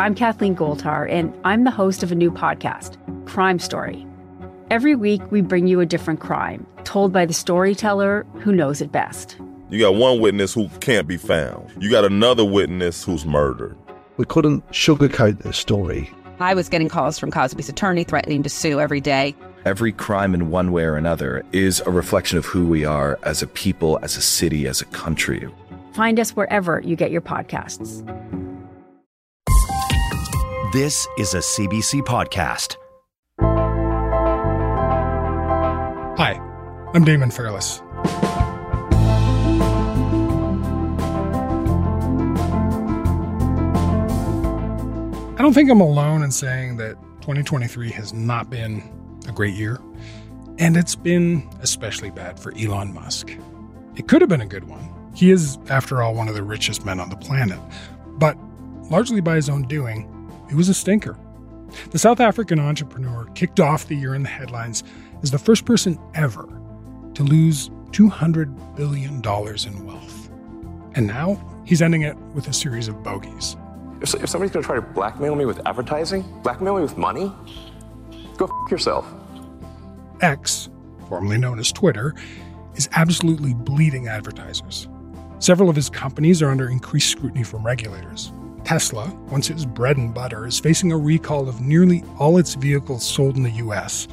I'm Kathleen Goldhar, and I'm the host of a new podcast, Crime Story. Every week, we bring you a different crime, told by the storyteller who knows it best. You got one witness who can't be found. You got another witness who's murdered. We couldn't sugarcoat this story. I was getting calls from Cosby's attorney threatening to sue every day. Every crime in one way or another is a reflection of who we are as a people, as a city, as a country. Find us wherever you get your podcasts. This is a CBC podcast. Hi, I'm Damon Fairless. I don't think I'm alone in saying that 2023 has not been a great year, and it's been especially bad for Elon Musk. It could have been a good one. He is, after all, one of the richest men on the planet, but largely by his own doing, it was a stinker. The South African entrepreneur kicked off the year in the headlines as the first person ever to lose $200 billion in wealth. And now he's ending it with a series of bogeys. If, if somebody's going to try to blackmail me with advertising, blackmail me with money, go f yourself. X, formerly known as Twitter, is absolutely bleeding advertisers. Several of his companies are under increased scrutiny from regulators. Tesla, once its bread and butter, is facing a recall of nearly all its vehicles sold in the US.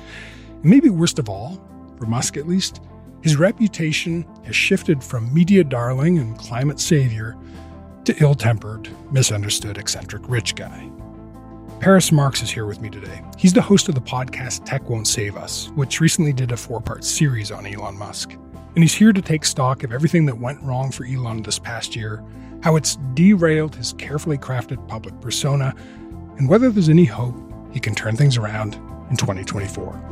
And maybe worst of all, for Musk at least, his reputation has shifted from media darling and climate savior to ill tempered, misunderstood, eccentric rich guy. Paris Marx is here with me today. He's the host of the podcast Tech Won't Save Us, which recently did a four part series on Elon Musk. And he's here to take stock of everything that went wrong for Elon this past year, how it's derailed his carefully crafted public persona, and whether there's any hope he can turn things around in 2024.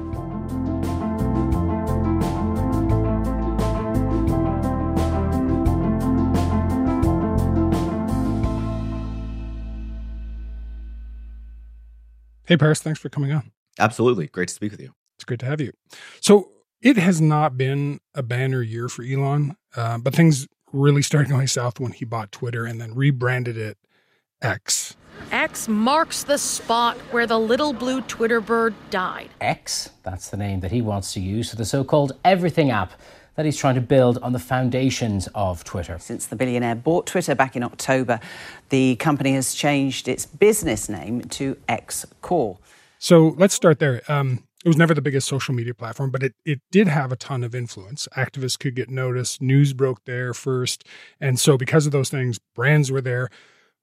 Hey, Paris, thanks for coming on. Absolutely. Great to speak with you. It's great to have you. So, it has not been a banner year for Elon, uh, but things really started going south when he bought Twitter and then rebranded it X. X marks the spot where the little blue Twitter bird died. X, that's the name that he wants to use for the so called Everything app that he's trying to build on the foundations of Twitter. Since the billionaire bought Twitter back in October, the company has changed its business name to X Corp. So let's start there. Um, it was never the biggest social media platform, but it, it did have a ton of influence. Activists could get noticed, news broke there first. And so, because of those things, brands were there.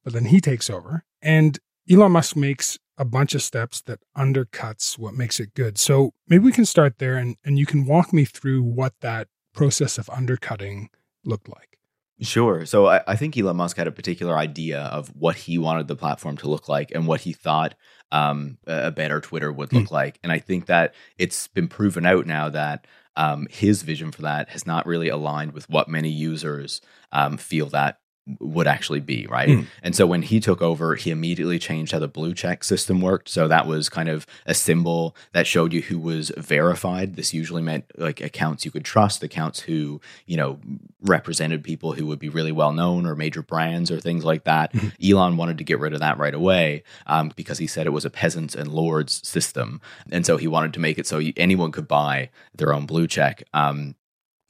But then he takes over, and Elon Musk makes a bunch of steps that undercuts what makes it good. So maybe we can start there and, and you can walk me through what that process of undercutting looked like? Sure. So I, I, think Elon Musk had a particular idea of what he wanted the platform to look like and what he thought um, a better Twitter would look mm. like. And I think that it's been proven out now that um, his vision for that has not really aligned with what many users um, feel that would actually be right? Mm. and so when he took over he immediately changed how the blue check system worked. So that was kind of a symbol that showed you who was verified. This usually meant like accounts you could trust accounts who you know represented people who would be really well known or major brands or things like that. Mm-hmm. elon wanted to get rid of that right away um, because he said it was a peasants and lords system. And so he wanted to make it so anyone could buy their own blue check. Um,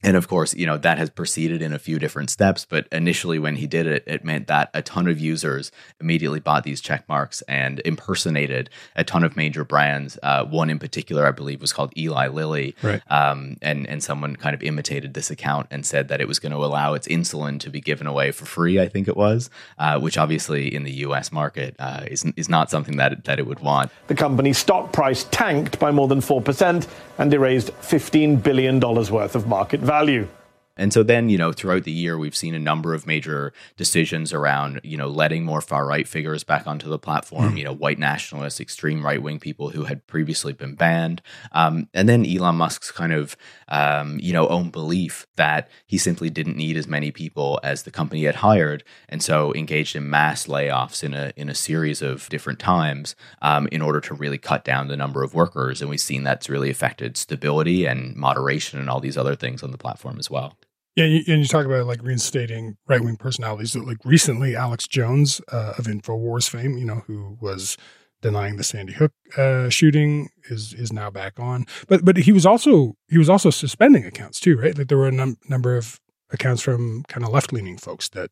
and of course, you know, that has proceeded in a few different steps. But initially, when he did it, it meant that a ton of users immediately bought these check marks and impersonated a ton of major brands. Uh, one in particular, I believe, was called Eli Lilly. Right. Um, and, and someone kind of imitated this account and said that it was going to allow its insulin to be given away for free, I think it was, uh, which obviously in the US market uh, is, is not something that, that it would want. The company's stock price tanked by more than 4% and erased $15 billion worth of market value value. And so then, you know, throughout the year, we've seen a number of major decisions around, you know, letting more far right figures back onto the platform, mm. you know, white nationalists, extreme right wing people who had previously been banned. Um, and then Elon Musk's kind of, um, you know, own belief that he simply didn't need as many people as the company had hired. And so engaged in mass layoffs in a, in a series of different times um, in order to really cut down the number of workers. And we've seen that's really affected stability and moderation and all these other things on the platform as well. Yeah, and you talk about like reinstating right wing personalities. Like recently, Alex Jones uh, of Infowars fame, you know, who was denying the Sandy Hook uh, shooting, is is now back on. But but he was also he was also suspending accounts too, right? Like there were a num- number of accounts from kind of left leaning folks that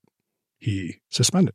he suspended.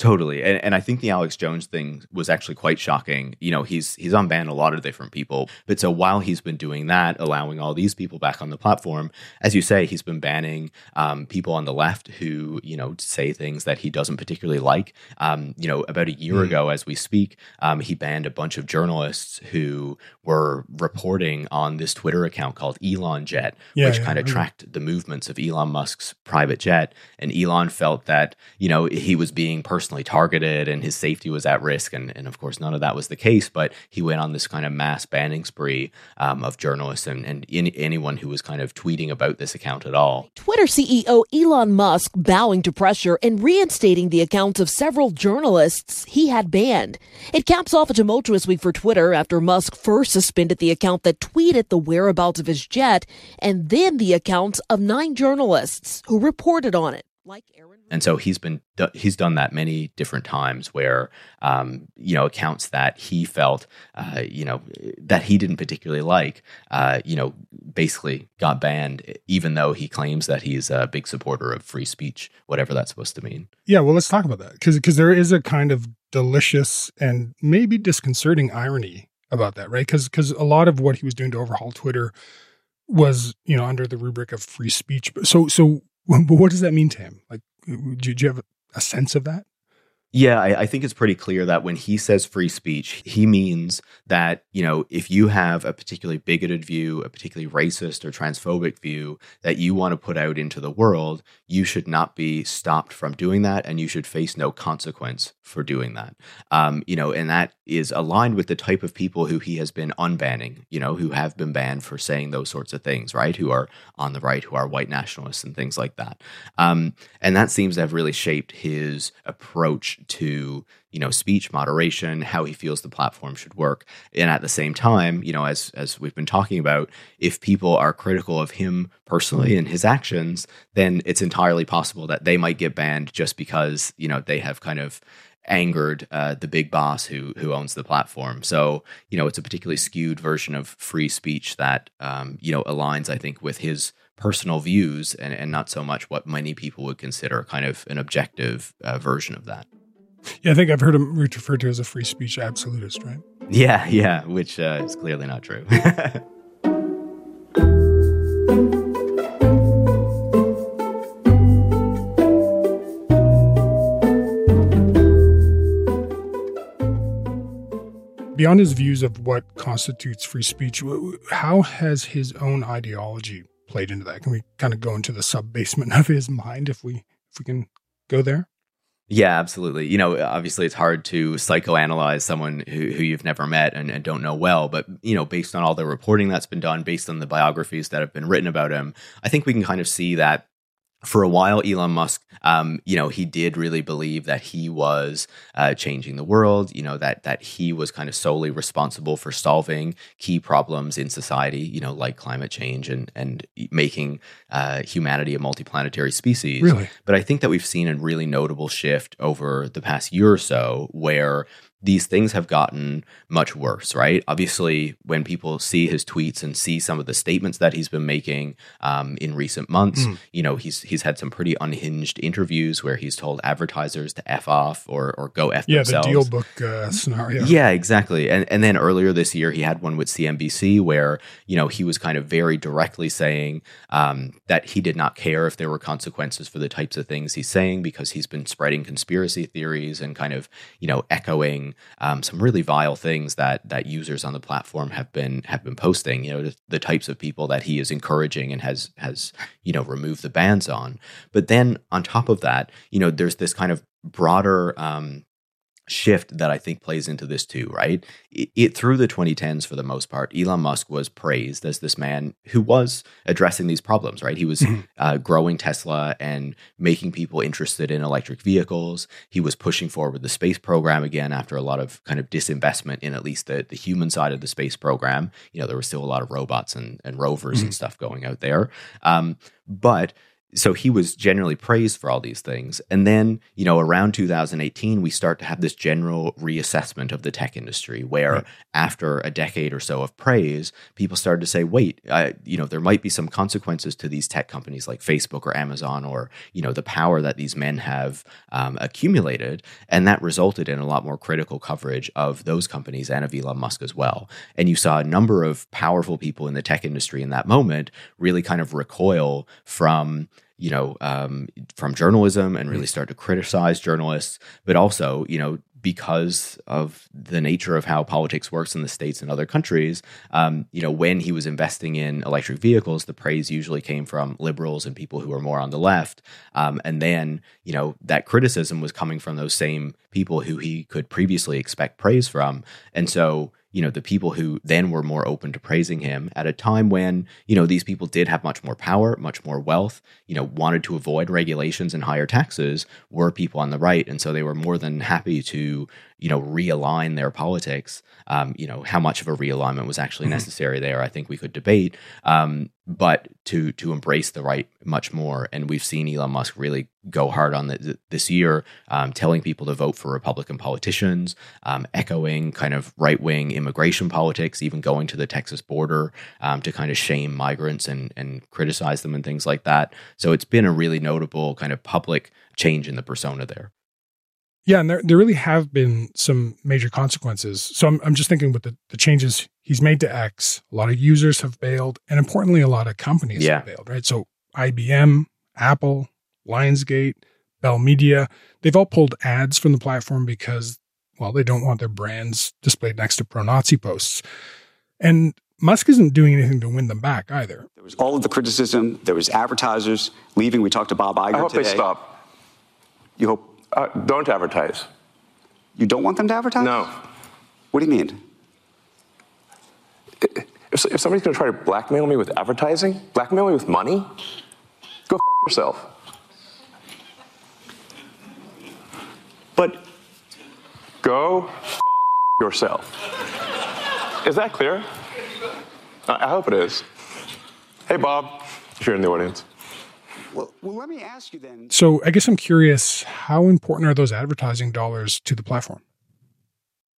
Totally. And, and I think the Alex Jones thing was actually quite shocking. You know, he's he's unbanned a lot of different people. But so while he's been doing that, allowing all these people back on the platform, as you say, he's been banning um, people on the left who, you know, say things that he doesn't particularly like. Um, you know, about a year mm. ago, as we speak, um, he banned a bunch of journalists who were reporting on this Twitter account called Elon Jet, yeah, which yeah, kind of tracked the movements of Elon Musk's private jet. And Elon felt that, you know, he was being personally personally targeted and his safety was at risk. And, and of course, none of that was the case, but he went on this kind of mass banning spree um, of journalists and, and any, anyone who was kind of tweeting about this account at all. Twitter CEO Elon Musk bowing to pressure and reinstating the accounts of several journalists he had banned. It caps off a tumultuous week for Twitter after Musk first suspended the account that tweeted the whereabouts of his jet and then the accounts of nine journalists who reported on it. Like Aaron and so he's been he's done that many different times where um, you know accounts that he felt uh, you know that he didn't particularly like uh, you know basically got banned even though he claims that he's a big supporter of free speech whatever that's supposed to mean. Yeah well let's talk about that because because there is a kind of delicious and maybe disconcerting irony about that right? Because because a lot of what he was doing to overhaul twitter was you know under the rubric of free speech. So so what does that mean to him like did you have a sense of that? Yeah, I, I, think it's pretty clear that when he says free speech, he means that, you know, if you have a particularly bigoted view, a particularly racist or transphobic view that you want to put out into the world, you should not be stopped from doing that and you should face no consequence for doing that. Um, you know, and that is aligned with the type of people who he has been unbanning, you know, who have been banned for saying those sorts of things, right? Who are on the right, who are white nationalists and things like that. Um, and that seems to have really shaped his approach to you know speech moderation how he feels the platform should work and at the same time you know as as we've been talking about if people are critical of him personally and his actions then it's entirely possible that they might get banned just because you know they have kind of angered uh, the big boss who who owns the platform. So you know it's a particularly skewed version of free speech that um, you know aligns, I think, with his personal views and, and not so much what many people would consider kind of an objective uh, version of that. Yeah, I think I've heard him referred to as a free speech absolutist, right? Yeah, yeah, which uh, is clearly not true. Beyond his views of what constitutes free speech, how has his own ideology played into that? Can we kind of go into the sub basement of his mind if we if we can go there? Yeah, absolutely. You know, obviously it's hard to psychoanalyze someone who, who you've never met and, and, don't know well, but you know, based on all the reporting that's been done, based on the biographies that have been written about him, I think we can kind of see that for a while, Elon Musk, um, you know, he did really believe that he was uh, changing the world. You know that that he was kind of solely responsible for solving key problems in society. You know, like climate change and and making uh, humanity a multiplanetary species. Really, but I think that we've seen a really notable shift over the past year or so, where these things have gotten much worse, right? Obviously, when people see his tweets and see some of the statements that he's been making um, in recent months, mm. you know, he's he's had some pretty unhinged interviews where he's told advertisers to f off or or go f yeah, themselves. Yeah, the DealBook uh, scenario. Yeah, exactly. And and then earlier this year, he had one with CNBC where you know he was kind of very directly saying um, that he did not care if there were consequences for the types of things he's saying because he's been spreading conspiracy theories and kind of you know echoing um, some really vile things that that users on the platform have been have been posting. You know, the, types of people that he is encouraging and has has you know removed the bans on. But then on top of that, you know, there's this kind of broader um, shift that I think plays into this too, right? It, it, through the 2010s for the most part, Elon Musk was praised as this man who was addressing these problems, right? He was mm-hmm. uh, growing Tesla and making people interested in electric vehicles. He was pushing forward the space program again after a lot of kind of disinvestment in at least the, the human side of the space program. You know, there were still a lot of robots and, and rovers mm-hmm. and stuff going out there. Um, but so he was generally praised for all these things. And then, you know, around 2018, we start to have this general reassessment of the tech industry where right. after a decade or so of praise, people started to say, wait, uh, you know, there might be some consequences to these tech companies like Facebook or Amazon or, you know, the power that these men have um, accumulated. And that resulted in a lot more critical coverage of those companies and of Elon Musk as well. And you saw a number of powerful people in the tech industry in that moment really kind of recoil from you know, um, from journalism and really mm. start to criticize journalists, but also, you know, because of the nature of how politics works in the states and other countries, um, you know, when he was investing in electric vehicles, the praise usually came from liberals and people who were more on the left. Um, and then, you know, that criticism was coming from those same people who he could previously expect praise from. And so, you know the people who then were more open to praising him at a time when you know these people did have much more power much more wealth you know wanted to avoid regulations and higher taxes were people on the right. And so they were more than happy to you know realign their politics um, you know how much of a realignment was actually mm-hmm. necessary there i think we could debate um, but to to embrace the right much more. And we've seen elon musk really go hard on the, this year um, telling people to vote for republican politicians um, echoing kind of right-wing immigration politics even going to the texas border um, to kind of shame migrants and and criticize them and things like that. So it's been a really notable kind of public change in the persona there yeah, and there, there really have been some major consequences. So I'm, I'm just thinking with the, the changes he's made to X, a lot of users have bailed, and importantly, a lot of companies yeah. have bailed, right? So IBM, Apple, Lionsgate, Bell Media, they've all pulled ads from the platform because, well, they don't want their brands displayed next to pro Nazi posts. And Musk isn't doing anything to win them back either. There was all of the criticism. There was advertisers leaving. We talked to Bob Iger I hope today. they stop. You hope uh, don't advertise. You don't want them to advertise? No. What do you mean? If, if somebody's going to try to blackmail me with advertising, blackmail me with money, go f- yourself. But go f- yourself. Is that clear? I hope it is. Hey, Bob, if you're in the audience. Well, well, let me ask you then. So I guess I'm curious how important are those advertising dollars to the platform?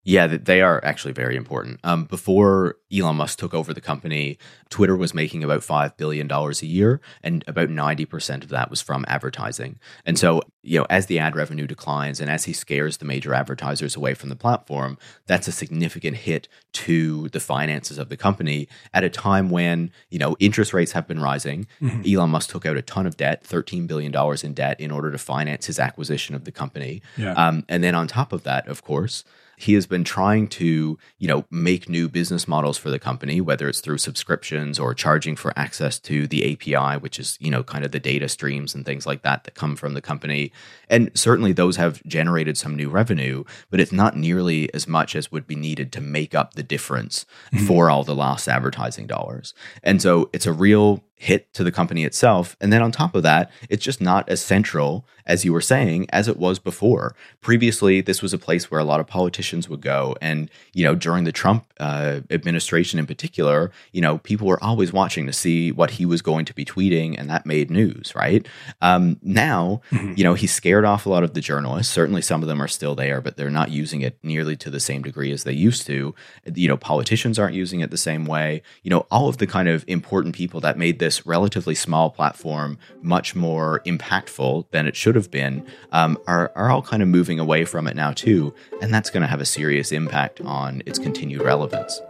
Yeah, they are actually very important. Um, before Elon Musk took over the company, Twitter was making about $5 billion a year, and about 90% of that was from advertising. And so, you know, as the ad revenue declines and as he scares the major advertisers away from the platform, that's a significant hit to the finances of the company at a time when, you know, interest rates have been rising. Mm-hmm. Elon Musk took out a ton of debt, $13 billion in debt, in order to finance his acquisition of the company. Yeah. Um, and then on top of that, of course, he has been trying to, you know, make new business models for the company, whether it's through subscriptions or charging for access to the API, which is, you know, kind of the data streams and things like that that come from the company. And certainly those have generated some new revenue, but it's not nearly as much as would be needed to make up the difference mm-hmm. for all the lost advertising dollars. And so it's a real hit to the company itself. And then on top of that, it's just not as central as you were saying as it was before. Previously, this was a place where a lot of politicians would go. And, you know, during the Trump uh, administration in particular, you know, people were always watching to see what he was going to be tweeting, and that made news, right? Um, now, mm-hmm. you know, he scared off a lot of the journalists. Certainly some of them are still there, but they're not using it nearly to the same degree as they used to. You know, politicians aren't using it the same way. You know, all of the kind of important people that made this this relatively small platform much more impactful than it should have been um, are, are all kind of moving away from it now too and that's going to have a serious impact on its continued relevance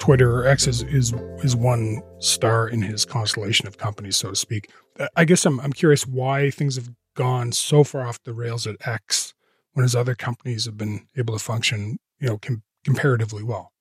Twitter or X is, is is one star in his constellation of companies, so to speak. I guess I'm I'm curious why things have gone so far off the rails at X when his other companies have been able to function, you know, com- comparatively well.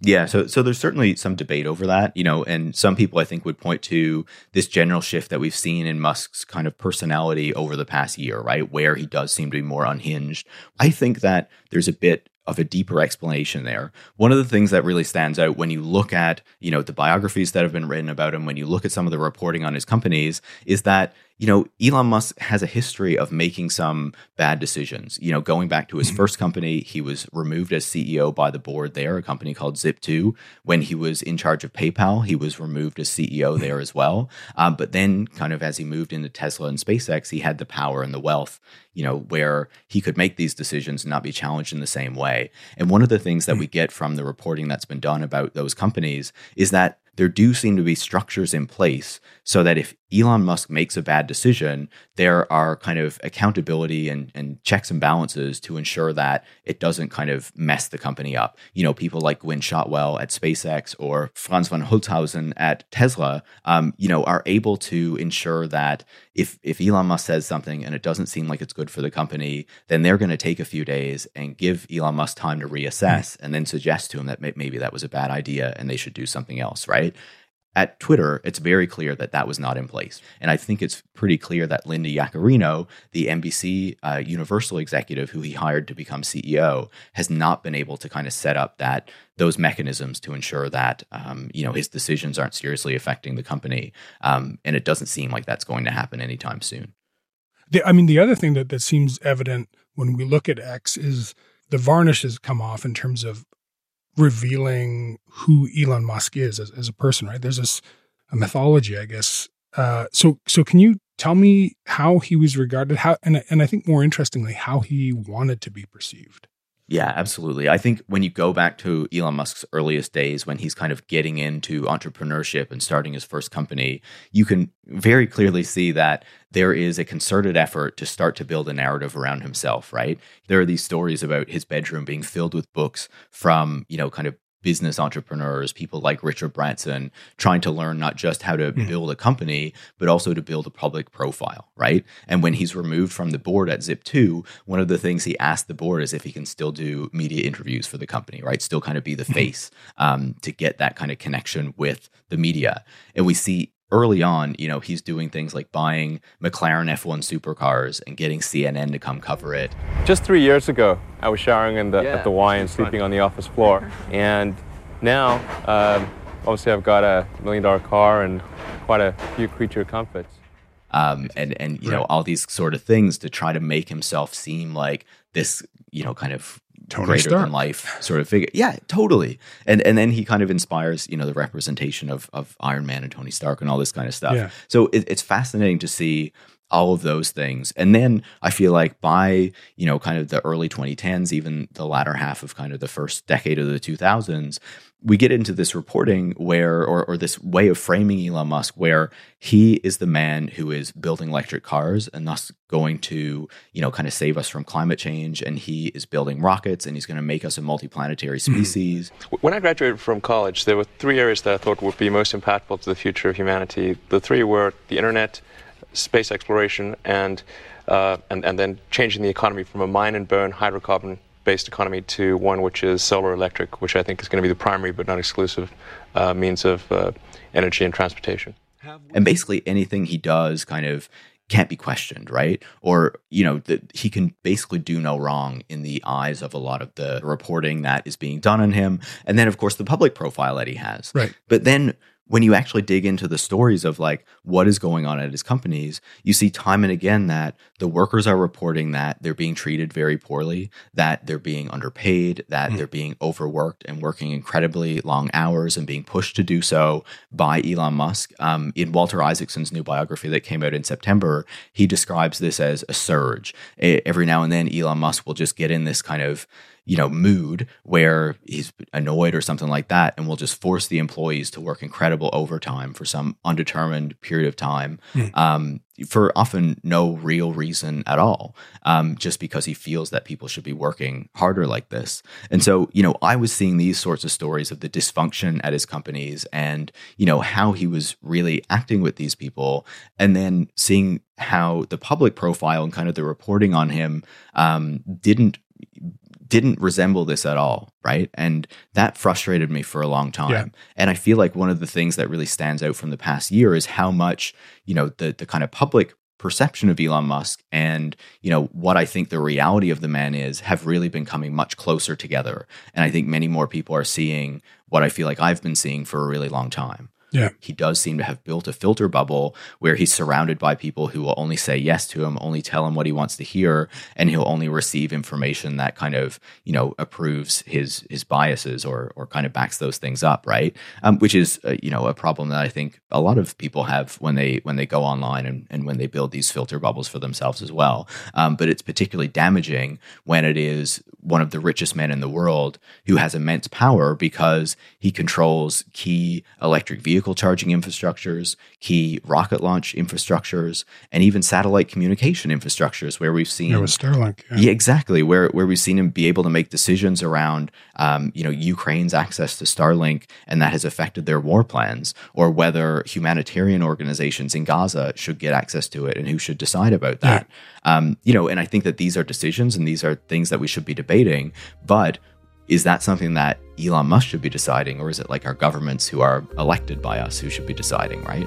Yeah, so so there's certainly some debate over that, you know, and some people I think would point to this general shift that we've seen in Musk's kind of personality over the past year, right? Where he does seem to be more unhinged. I think that there's a bit of a deeper explanation there. One of the things that really stands out when you look at, you know, the biographies that have been written about him, when you look at some of the reporting on his companies, is that you know, Elon Musk has a history of making some bad decisions. You know, going back to his mm-hmm. first company, he was removed as CEO by the board there, a company called Zip2. When he was in charge of PayPal, he was removed as CEO there as well. Um, but then, kind of as he moved into Tesla and SpaceX, he had the power and the wealth, you know, where he could make these decisions and not be challenged in the same way. And one of the things that mm. we get from the reporting that's been done about those companies is that there do seem to be structures in place so that if Elon Musk makes a bad decision, there are kind of accountability and, and checks and balances to ensure that it doesn't kind of mess the company up. You know, people like Gwynne Shotwell at SpaceX or Franz von Holzhausen at Tesla, um, you know, are able to ensure that if if Elon Musk says something and it doesn't seem like it's good for the company, then they're going to take a few days and give Elon Musk time to reassess and then suggest to him that maybe that was a bad idea and they should do something else, right? At Twitter, it's very clear that that was not in place. And I think it's pretty clear that Linda Yaccarino, the NBC uh, Universal executive who he hired to become CEO, has not been able to kind of set up that those mechanisms to ensure that um, you know his decisions aren't seriously affecting the company. Um, and it doesn't seem like that's going to happen anytime soon. The, I mean, the other thing that, that seems evident when we look at X is the varnish has come off in terms of revealing who Elon Musk is as, as a person, right? There's this a mythology, I guess. Uh, so, so can you tell me how he was regarded? How, and and I think more interestingly, how he wanted to be perceived. Yeah, absolutely. I think when you go back to Elon Musk's earliest days, when he's kind of getting into entrepreneurship and starting his first company, you can very clearly see that there is a concerted effort to start to build a narrative around himself, right? There are these stories about his bedroom being filled with books from, you know, kind of business entrepreneurs, people like Richard Branson, trying to learn not just how to mm. build a company, but also to build a public profile, right? And when he's removed from the board at Zip2, one of the things he asked the board is if he can still do media interviews for the company, right? Still kind of be the hmm. face um, to get that kind of connection with the media. And we see early on, you know, he's doing things like buying McLaren F1 supercars and getting CNN to come cover it. Just three years ago, I was showering in the, yeah, at the Y and sleeping fun. on the office floor. and now, um, obviously, I've got a million dollar car and quite a few creature comforts. Um, and and you right. know all these sort of things to try to make himself seem like this you know kind of Tony greater Stark. than life sort of figure. Yeah, totally. And and then he kind of inspires, you know, the representation of of Iron Man and Tony Stark and all this kind of stuff. Yeah. So it, it's fascinating to see all of those things. And then I feel like by, you know, kind of the early 2010s, even the latter half of kind of the first decade of the 2000s, we get into this reporting where, or, or this way of framing Elon Musk, where he is the man who is building electric cars and thus going to, you know, kind of save us from climate change. And he is building rockets and he's going to make us a multiplanetary mm-hmm. species. When I graduated from college, there were three areas that I thought would be most impactful to the future of humanity. The three were the internet, space exploration, and, uh, and, and then changing the economy from a mine and burn hydrocarbon based economy to one which is solar electric, which I think is going to be the primary but not exclusive uh, means of uh, energy and transportation. And basically, anything he does kind of can't be questioned, right? Or, you know, that he can basically do no wrong in the eyes of a lot of the reporting that is being done on him. And then, of course, the public profile that he has. Right. But then when you actually dig into the stories of like what is going on at his companies, you see time and again that the workers are reporting that they're being treated very poorly, that they're being underpaid, that mm. they're being overworked and working incredibly long hours and being pushed to do so by Elon Musk. Um, in Walter Isaacson's new biography that came out in September, he describes this as a surge. Every now and then, Elon Musk will just get in this kind of you know, mood where he's annoyed or something like that, and will just force the employees to work incredible overtime for some undetermined period of time, mm. um, for often no real reason at all, um, just because he feels that people should be working harder like this. And so, you know, I was seeing these sorts of stories of the dysfunction at his companies, and you know how he was really acting with these people, and then seeing how the public profile and kind of the reporting on him um, didn't didn't resemble this at all, right? And that frustrated me for a long time. Yeah. And I feel like one of the things that really stands out from the past year is how much, you know, the the kind of public perception of Elon Musk and, you know, what I think the reality of the man is have really been coming much closer together. And I think many more people are seeing what I feel like I've been seeing for a really long time. Yeah. He does seem to have built a filter bubble where he's surrounded by people who will only say yes to him, only tell him what he wants to hear, and he'll only receive information that kind of, you know, approves his his biases or or kind of backs those things up, right? Um, which is, uh, you know, a problem that I think a lot of people have when they when they go online and, and when they build these filter bubbles for themselves as well. Um, but it's particularly damaging when it is one of the richest men in the world who has immense power because he controls key electric vehicle charging infrastructures, key rocket launch infrastructures, and even satellite communication infrastructures where we've seen Yeah, with Starlink. Yeah. yeah, exactly. Where where we've seen him be able to make decisions around, um, you know, Ukraine's access to Starlink, and that has affected their war plans, or whether humanitarian organizations in Gaza should get access to it, and who should decide about that. Um, you know, and I think that these are decisions, and these are things that we should be debating. But is that something that Elon Musk should be deciding, or is it like our governments who are elected by us who should be deciding, right?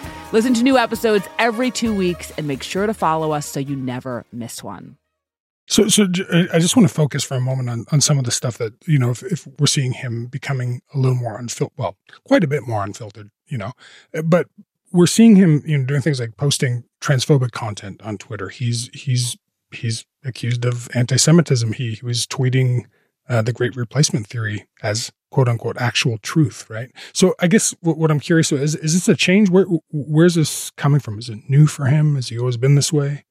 Listen to new episodes every two weeks and make sure to follow us so you never miss one. So, so I just want to focus for a moment on, on some of the stuff that you know. If, if we're seeing him becoming a little more unfiltered, well, quite a bit more unfiltered, you know, but we're seeing him, you know, doing things like posting transphobic content on Twitter. He's he's he's accused of anti-Semitism. He, he was tweeting uh, the Great Replacement theory as quote unquote actual truth, right? So, I guess what, what I'm curious about is is this a change? Where where's this coming from? Is it new for him? Has he always been this way?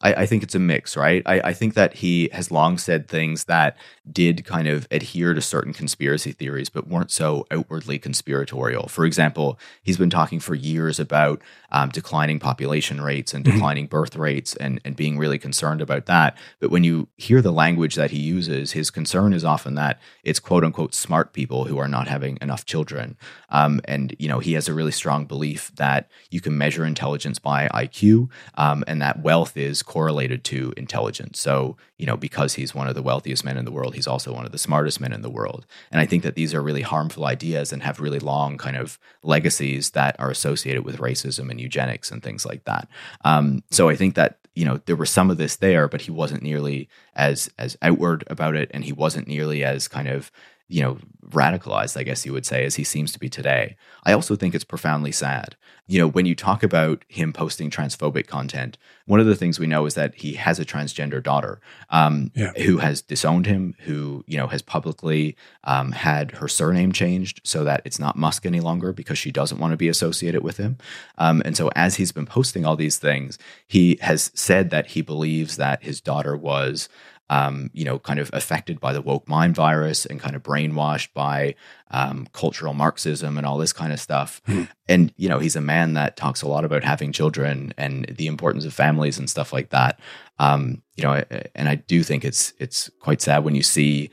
I, I think it's a mix, right? I, I think that he has long said things that did kind of adhere to certain conspiracy theories, but weren't so outwardly conspiratorial. For example, he's been talking for years about um, declining population rates and declining birth rates and, and being really concerned about that. But when you hear the language that he uses, his concern is often that it's quote unquote smart people who are not having enough children. Um, and, you know, he has a really strong belief that you can measure intelligence by IQ um, and that wealth is correlated to intelligence. So, you know, because he's one of the wealthiest men in the world, he's also one of the smartest men in the world. And I think that these are really harmful ideas and have really long kind of legacies that are associated with racism and eugenics and things like that. Um, so I think that you know there was some of this there, but he wasn't nearly as as outward about it, and he wasn't nearly as kind of you know radicalized i guess you would say as he seems to be today. I also think it's profoundly sad. You know when you talk about him posting transphobic content one of the things we know is that he has a transgender daughter um, Yeah. who has disowned him who you know has publicly um, had her surname changed so that it's not musk any longer because she doesn't want to be associated with him. Um, and so as he's been posting all these things he has said that he believes that his daughter was um, you know, kind of affected by the woke mind virus and kind of brainwashed by um, cultural Marxism and all this kind of stuff. And, you know, he's a man that talks a lot about having children and the importance of families and stuff like that. Um, you know, and I do think it's it's quite sad when you see,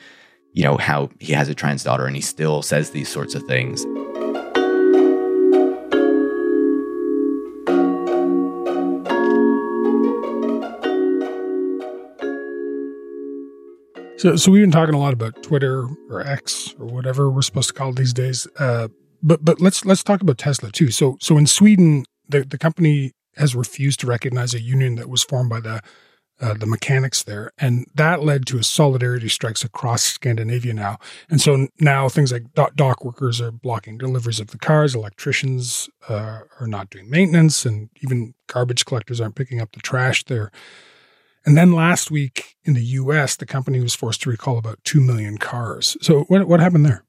you know, how he has a trans daughter and he still says these sorts of things. So, so we've been talking a lot about Twitter or X or whatever we're supposed to call it these days. Uh, but but let's let's talk about Tesla too. So so in Sweden, the the company has refused to recognize a union that was formed by the uh, the mechanics there, and that led to a solidarity strikes across Scandinavia now. And so now things like dock, workers are blocking deliveries of the cars, electricians uh, are not doing maintenance, and even garbage collectors aren't picking up the trash there. And then last week in the US, the company was forced to recall about 2 million cars. So what, what happened there?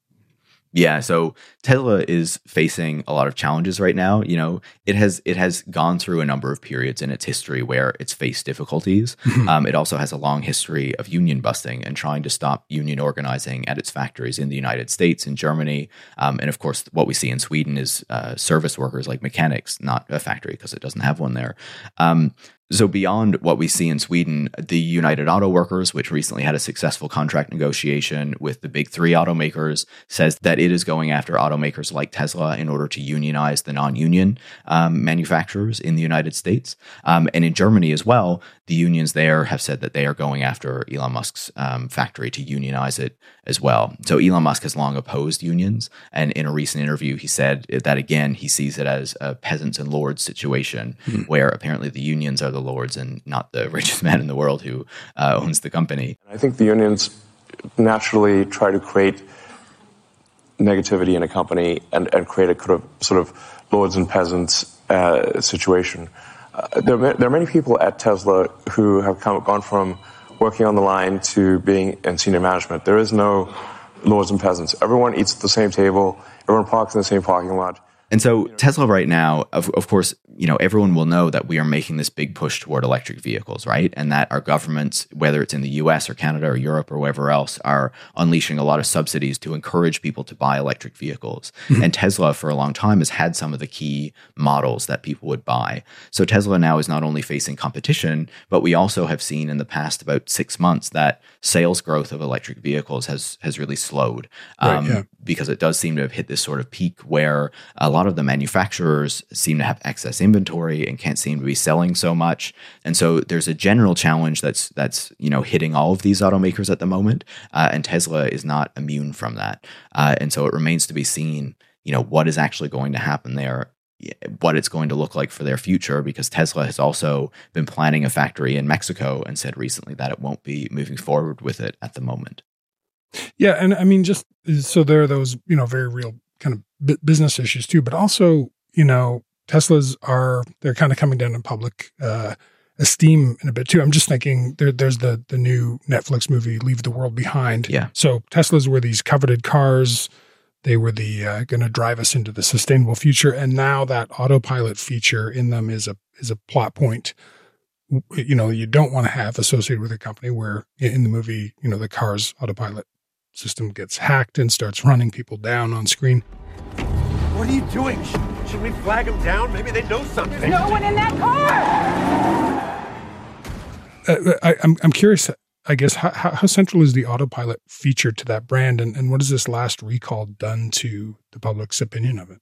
Yeah, so Tesla is facing a lot of challenges right now. You know, it has it has gone through a number of periods in its history where it's faced difficulties. Mhm. Um, it also has a long history of union busting and trying to stop union organizing at its factories in the United States, in Germany, um, and of course, what we see in Sweden is uh, service workers like mechanics, not a factory because it doesn't have one there. Um, so beyond what we see in Sweden, the United Auto Workers, which recently had a successful contract negotiation with the big three automakers, says that it is going after automakers like Tesla in order to unionize the non-union um, manufacturers in the United States. Um, and in Germany as well, the unions there have said that they are going after Elon Musk's um, factory to unionize it as well. So Elon Musk has long opposed unions, and in a recent interview, he said that again he sees it as a peasants and lords situation, Hmm. where apparently the unions are the lords and not the richest man in the world who uh, owns the company. I think the unions naturally try to create negativity in a company and, and create a kind of sort of lords and peasants uh, situation. There, are, there are many people at Tesla who have come, gone from working on the line to being in senior management. There is no lords and peasants. Everyone eats at the same table. Everyone parks in the same parking lot. And so Tesla right now, of, of course, you know, everyone will know that we are making this big push toward electric vehicles, right? And that our governments, whether it's in the US or Canada or Europe or wherever else, are unleashing a lot of subsidies to encourage people to buy electric vehicles. Mhm. And Tesla for a long time has had some of the key models that people would buy. So Tesla now is not only facing competition, but we also have seen in the past about six months that sales growth of electric vehicles has has really slowed. Right, yeah. Because it does seem to have hit this sort of peak where a lot of the manufacturers seem to have excess inventory and can't seem to be selling so much. And so there's a general challenge that's that's you know hitting all of these automakers at the moment, uh, and Tesla is not immune from that. Uh, and so it remains to be seen, you know, what is actually going to happen there. What it's going to look like for their future, because Tesla has also been planning a factory in Mexico and said recently that it won't be moving forward with it at the moment. Yeah, and I mean, just so there are those you know very real kind of bu- business issues too, but also you know Teslas are they're kind of coming down in public uh, esteem in a bit too. I'm just thinking there, there's the the new Netflix movie Leave the World Behind. Yeah. So Teslas were these coveted cars. They were the uh, going to drive us into the sustainable future, and now that autopilot feature in them is a is a plot point. You know, you don't want to have associated with a company where in the movie, you know, the car's autopilot system gets hacked and starts running people down on screen. What are you doing? Should, should we flag them down? Maybe they know something. There's no one in that car! Uh, I, I'm I'm curious. I guess how, how how central is the autopilot feature to that brand, and, and what has this last recall done to the public's opinion of it?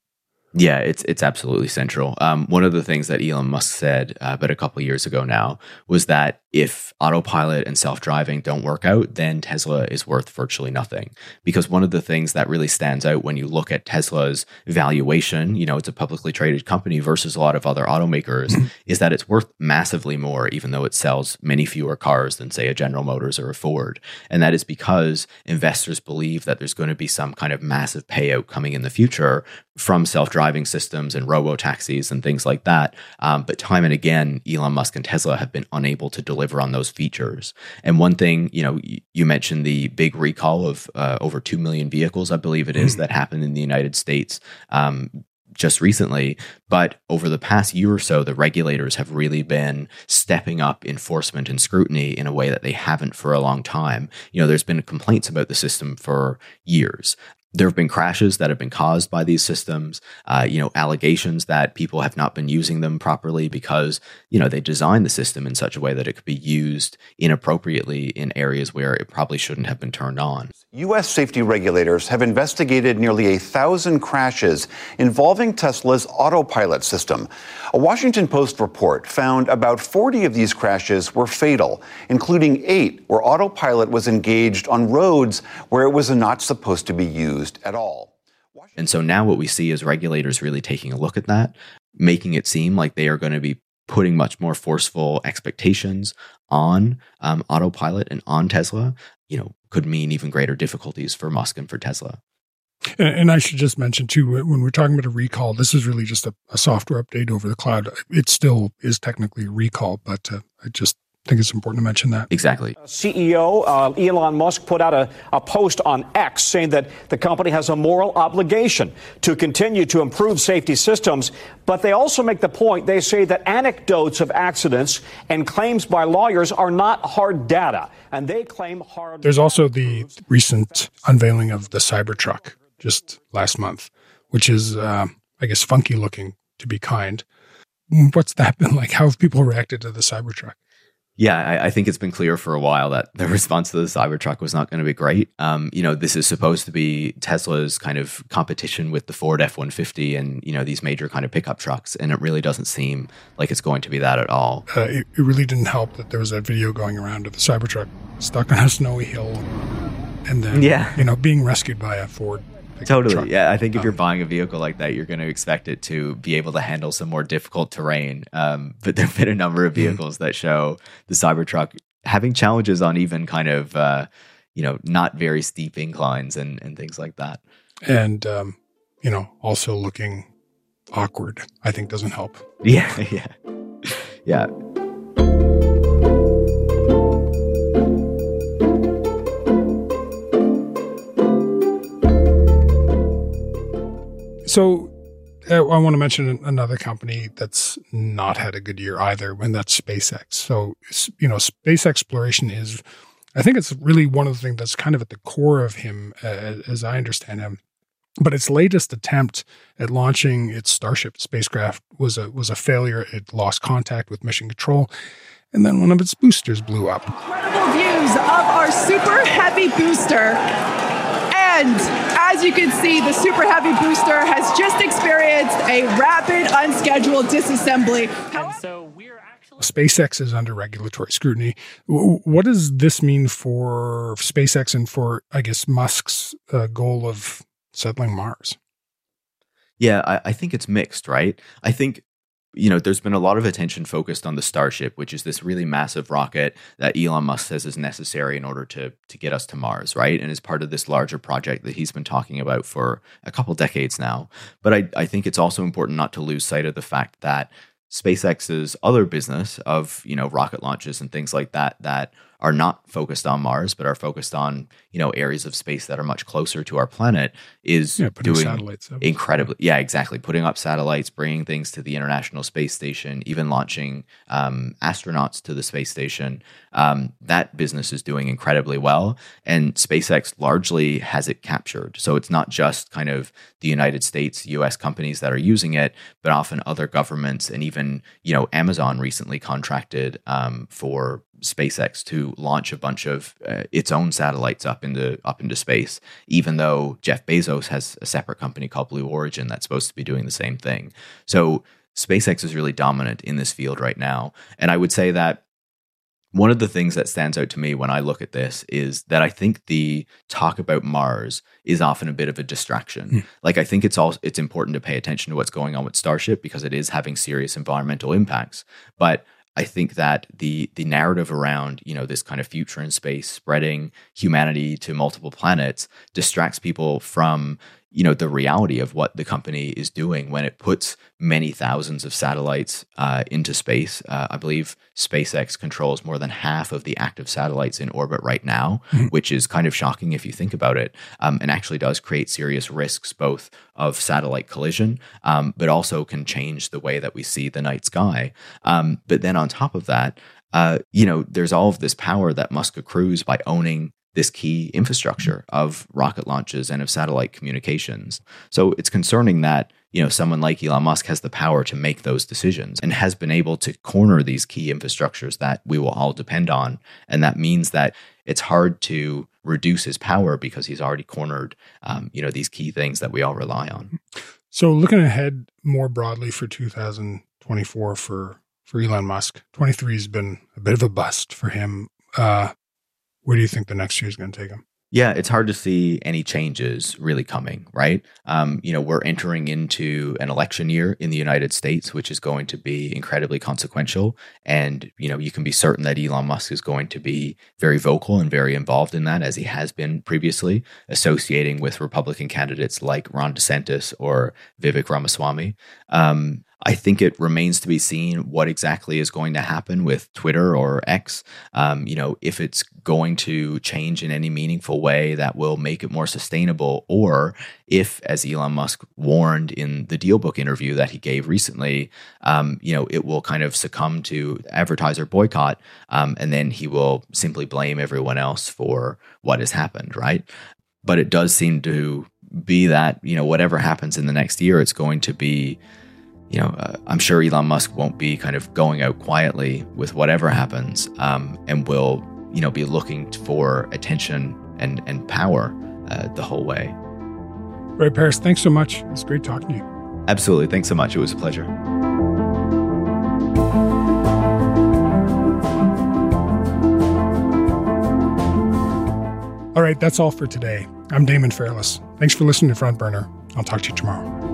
Yeah, it's it's absolutely central. Um, one of the things that Elon Musk said uh, about a couple of years ago now was that if autopilot and self driving don't work out, then Tesla is worth virtually nothing. Because one of the things that really stands out when you look at Tesla's valuation, you know, it's a publicly traded company versus a lot of other automakers, is that it's worth massively more, even though it sells many fewer cars than, say, a General Motors or a Ford. And that is because investors believe that there's going to be some kind of massive payout coming in the future from self driving systems and robo taxis and things like that. Um, but time and again, Elon Musk and Tesla have been unable to deliver on those features. And one thing, you know, you mentioned the big recall of uh, over 2 million vehicles, I believe it is, that happened in the United States. Um, just recently, but over the past year or so, the regulators have really been stepping up enforcement and scrutiny in a way that they haven't for a long time. You know, there's been complaints about the system for years. There have been crashes that have been caused by these systems. Uh, you know, allegations that people have not been using them properly because you know they designed the system in such a way that it could be used inappropriately in areas where it probably shouldn't have been turned on. U.S. safety regulators have investigated nearly a thousand crashes involving Tesla's autopilot system. A Washington Post report found about 40 of these crashes were fatal, including eight where autopilot was engaged on roads where it was not supposed to be used at all. And so now what we see is regulators really taking a look at that, making it seem like they are going to be putting much more forceful expectations on um, autopilot and on Tesla, you know, could mean even greater difficulties for Musk and for Tesla. And, I should just mention too, when we're talking about a recall, this is really just a, a software update over the cloud. It still is technically a recall, but uh, I just I think it's important to mention that. Exactly. CEO uh, Elon Musk put out a, a post on X saying that the company has a moral obligation to continue to improve safety systems. But they also make the point they say that anecdotes of accidents and claims by lawyers are not hard data. And they claim hard. There's also the recent unveiling of the Cybertruck just last month, which is, uh, I guess, funky looking to be kind. What's that been like? How have people reacted to the Cybertruck? Yeah, I, I, think it's been clear for a while that the response to the Cybertruck was not going to be great. Um, you know, this is supposed to be Tesla's kind of competition with the Ford F one fifty and you know these major kind of pickup trucks, and it really doesn't seem like it's going to be that at all. Uh, it, it, really didn't help that there was that video going around of the Cybertruck stuck on a snowy hill, and then yeah. you know being rescued by a Ford Totally. Yeah. I think if you're buying a vehicle like that, you're going to expect it to be able to handle some more difficult terrain. Um, but there have been a number of mm. vehicles that show the Cybertruck having challenges on even kind of, uh, you know, not very steep inclines and, and things like that. And, um, you know, also looking awkward, I think doesn't help. Yeah. Yeah. Yeah. So uh, I want to mention another company that's not had a good year either, and that's SpaceX. So, you know, space exploration is, I think it's really one of the things that's kind of at the core of him, uh, as I understand him. But its latest attempt at launching its Starship spacecraft was a was a failure. It lost contact with mission control, and then one of its boosters blew up. Incredible views of our super heavy booster and as you can see, the Super Heavy booster has just experienced a rapid, unscheduled disassembly. so we're actually- SpaceX is under regulatory scrutiny. What does this mean for SpaceX and for, I guess, Musk's uh, goal of settling Mars? Yeah, I, I, think it's mixed, right? I think you know, there's been a lot of attention focused on the Starship, which is this really massive rocket that Elon Musk says is necessary in order to to get us to Mars, right? And is part of this larger project that he's been talking about for a couple decades now. But I, I think it's also important not to lose sight of the fact that SpaceX's other business of, you know, rocket launches and things like that that are not focused on Mars, but are focused on you know areas of space that are much closer to our planet, is yeah, doing incredibly. Yeah, exactly. Putting up satellites, bringing things to the International Space Station, even launching um, astronauts to the space station. Um, that business is doing incredibly well, and SpaceX largely has it captured. So it's not just kind of the United States, U.S. companies that are using it, but often other governments, and even you know Amazon recently contracted um, for SpaceX to launch a bunch of uh, its own satellites up into up into space, even though Jeff Bezos has a separate company called Blue Origin that's supposed to be doing the same thing. So SpaceX is really dominant in this field right now, and I would say that one of the things that stands out to me when I look at this is that I think the talk about Mars is often a bit of a distraction. Mm. Like I think it's all it's important to pay attention to what's going on with Starship because it is having serious environmental impacts, but I think that the the narrative around you know this kind of future in space, spreading humanity to multiple planets, distracts people from you know the reality of what the company is doing when it puts many thousands of satellites uh, into space. Uh, I believe SpaceX controls more than half of the active satellites in orbit right now, mm-hmm. which is kind of shocking if you think about it, um, and actually does create serious risks both of satellite collision, um, but also can change the way that we see the night sky. Um, but then on top of that. Uh, you know, there's all of this power that Musk accrues by owning this key infrastructure of rocket launches and of satellite communications. So it's concerning that you know someone like Elon Musk has the power to make those decisions and has been able to corner these key infrastructures that we will all depend on. And that means that it's hard to reduce his power because he's already cornered um, you know these key things that we all rely on. So looking ahead more broadly for 2024 for for Elon Musk 23 has been a bit of a bust for him. Uh, where do you think the next year is going to take him? Yeah, it's hard to see any changes really coming, right? Um, you know, we're entering into an election year in the United States, which is going to be incredibly consequential. And, you know, you can be certain that Elon Musk is going to be very vocal and very involved in that, as he has been previously, associating with Republican candidates like Ron DeSantis or Vivek Ramaswamy. Um, I think it remains to be seen what exactly is going to happen with Twitter or X. Um, you know, if it's going to change in any meaningful way that will make it more sustainable, or if, as Elon Musk warned in the DealBook interview that he gave recently, um, you know, it will kind of succumb to advertiser boycott, um, and then he will simply blame everyone else for what has happened, right? But it does seem to be that you know whatever happens in the next year, it's going to be you know, uh, I'm sure Elon Musk won't be kind of going out quietly with whatever happens, um, and will, you know, be looking for attention and and power uh, the whole way. Ray Paris, thanks so much. It's great talking to you. Absolutely, thanks so much. It was a pleasure. All right, that's all for today. I'm Damon Fairless. Thanks for listening to Front Burner. I'll talk to you tomorrow.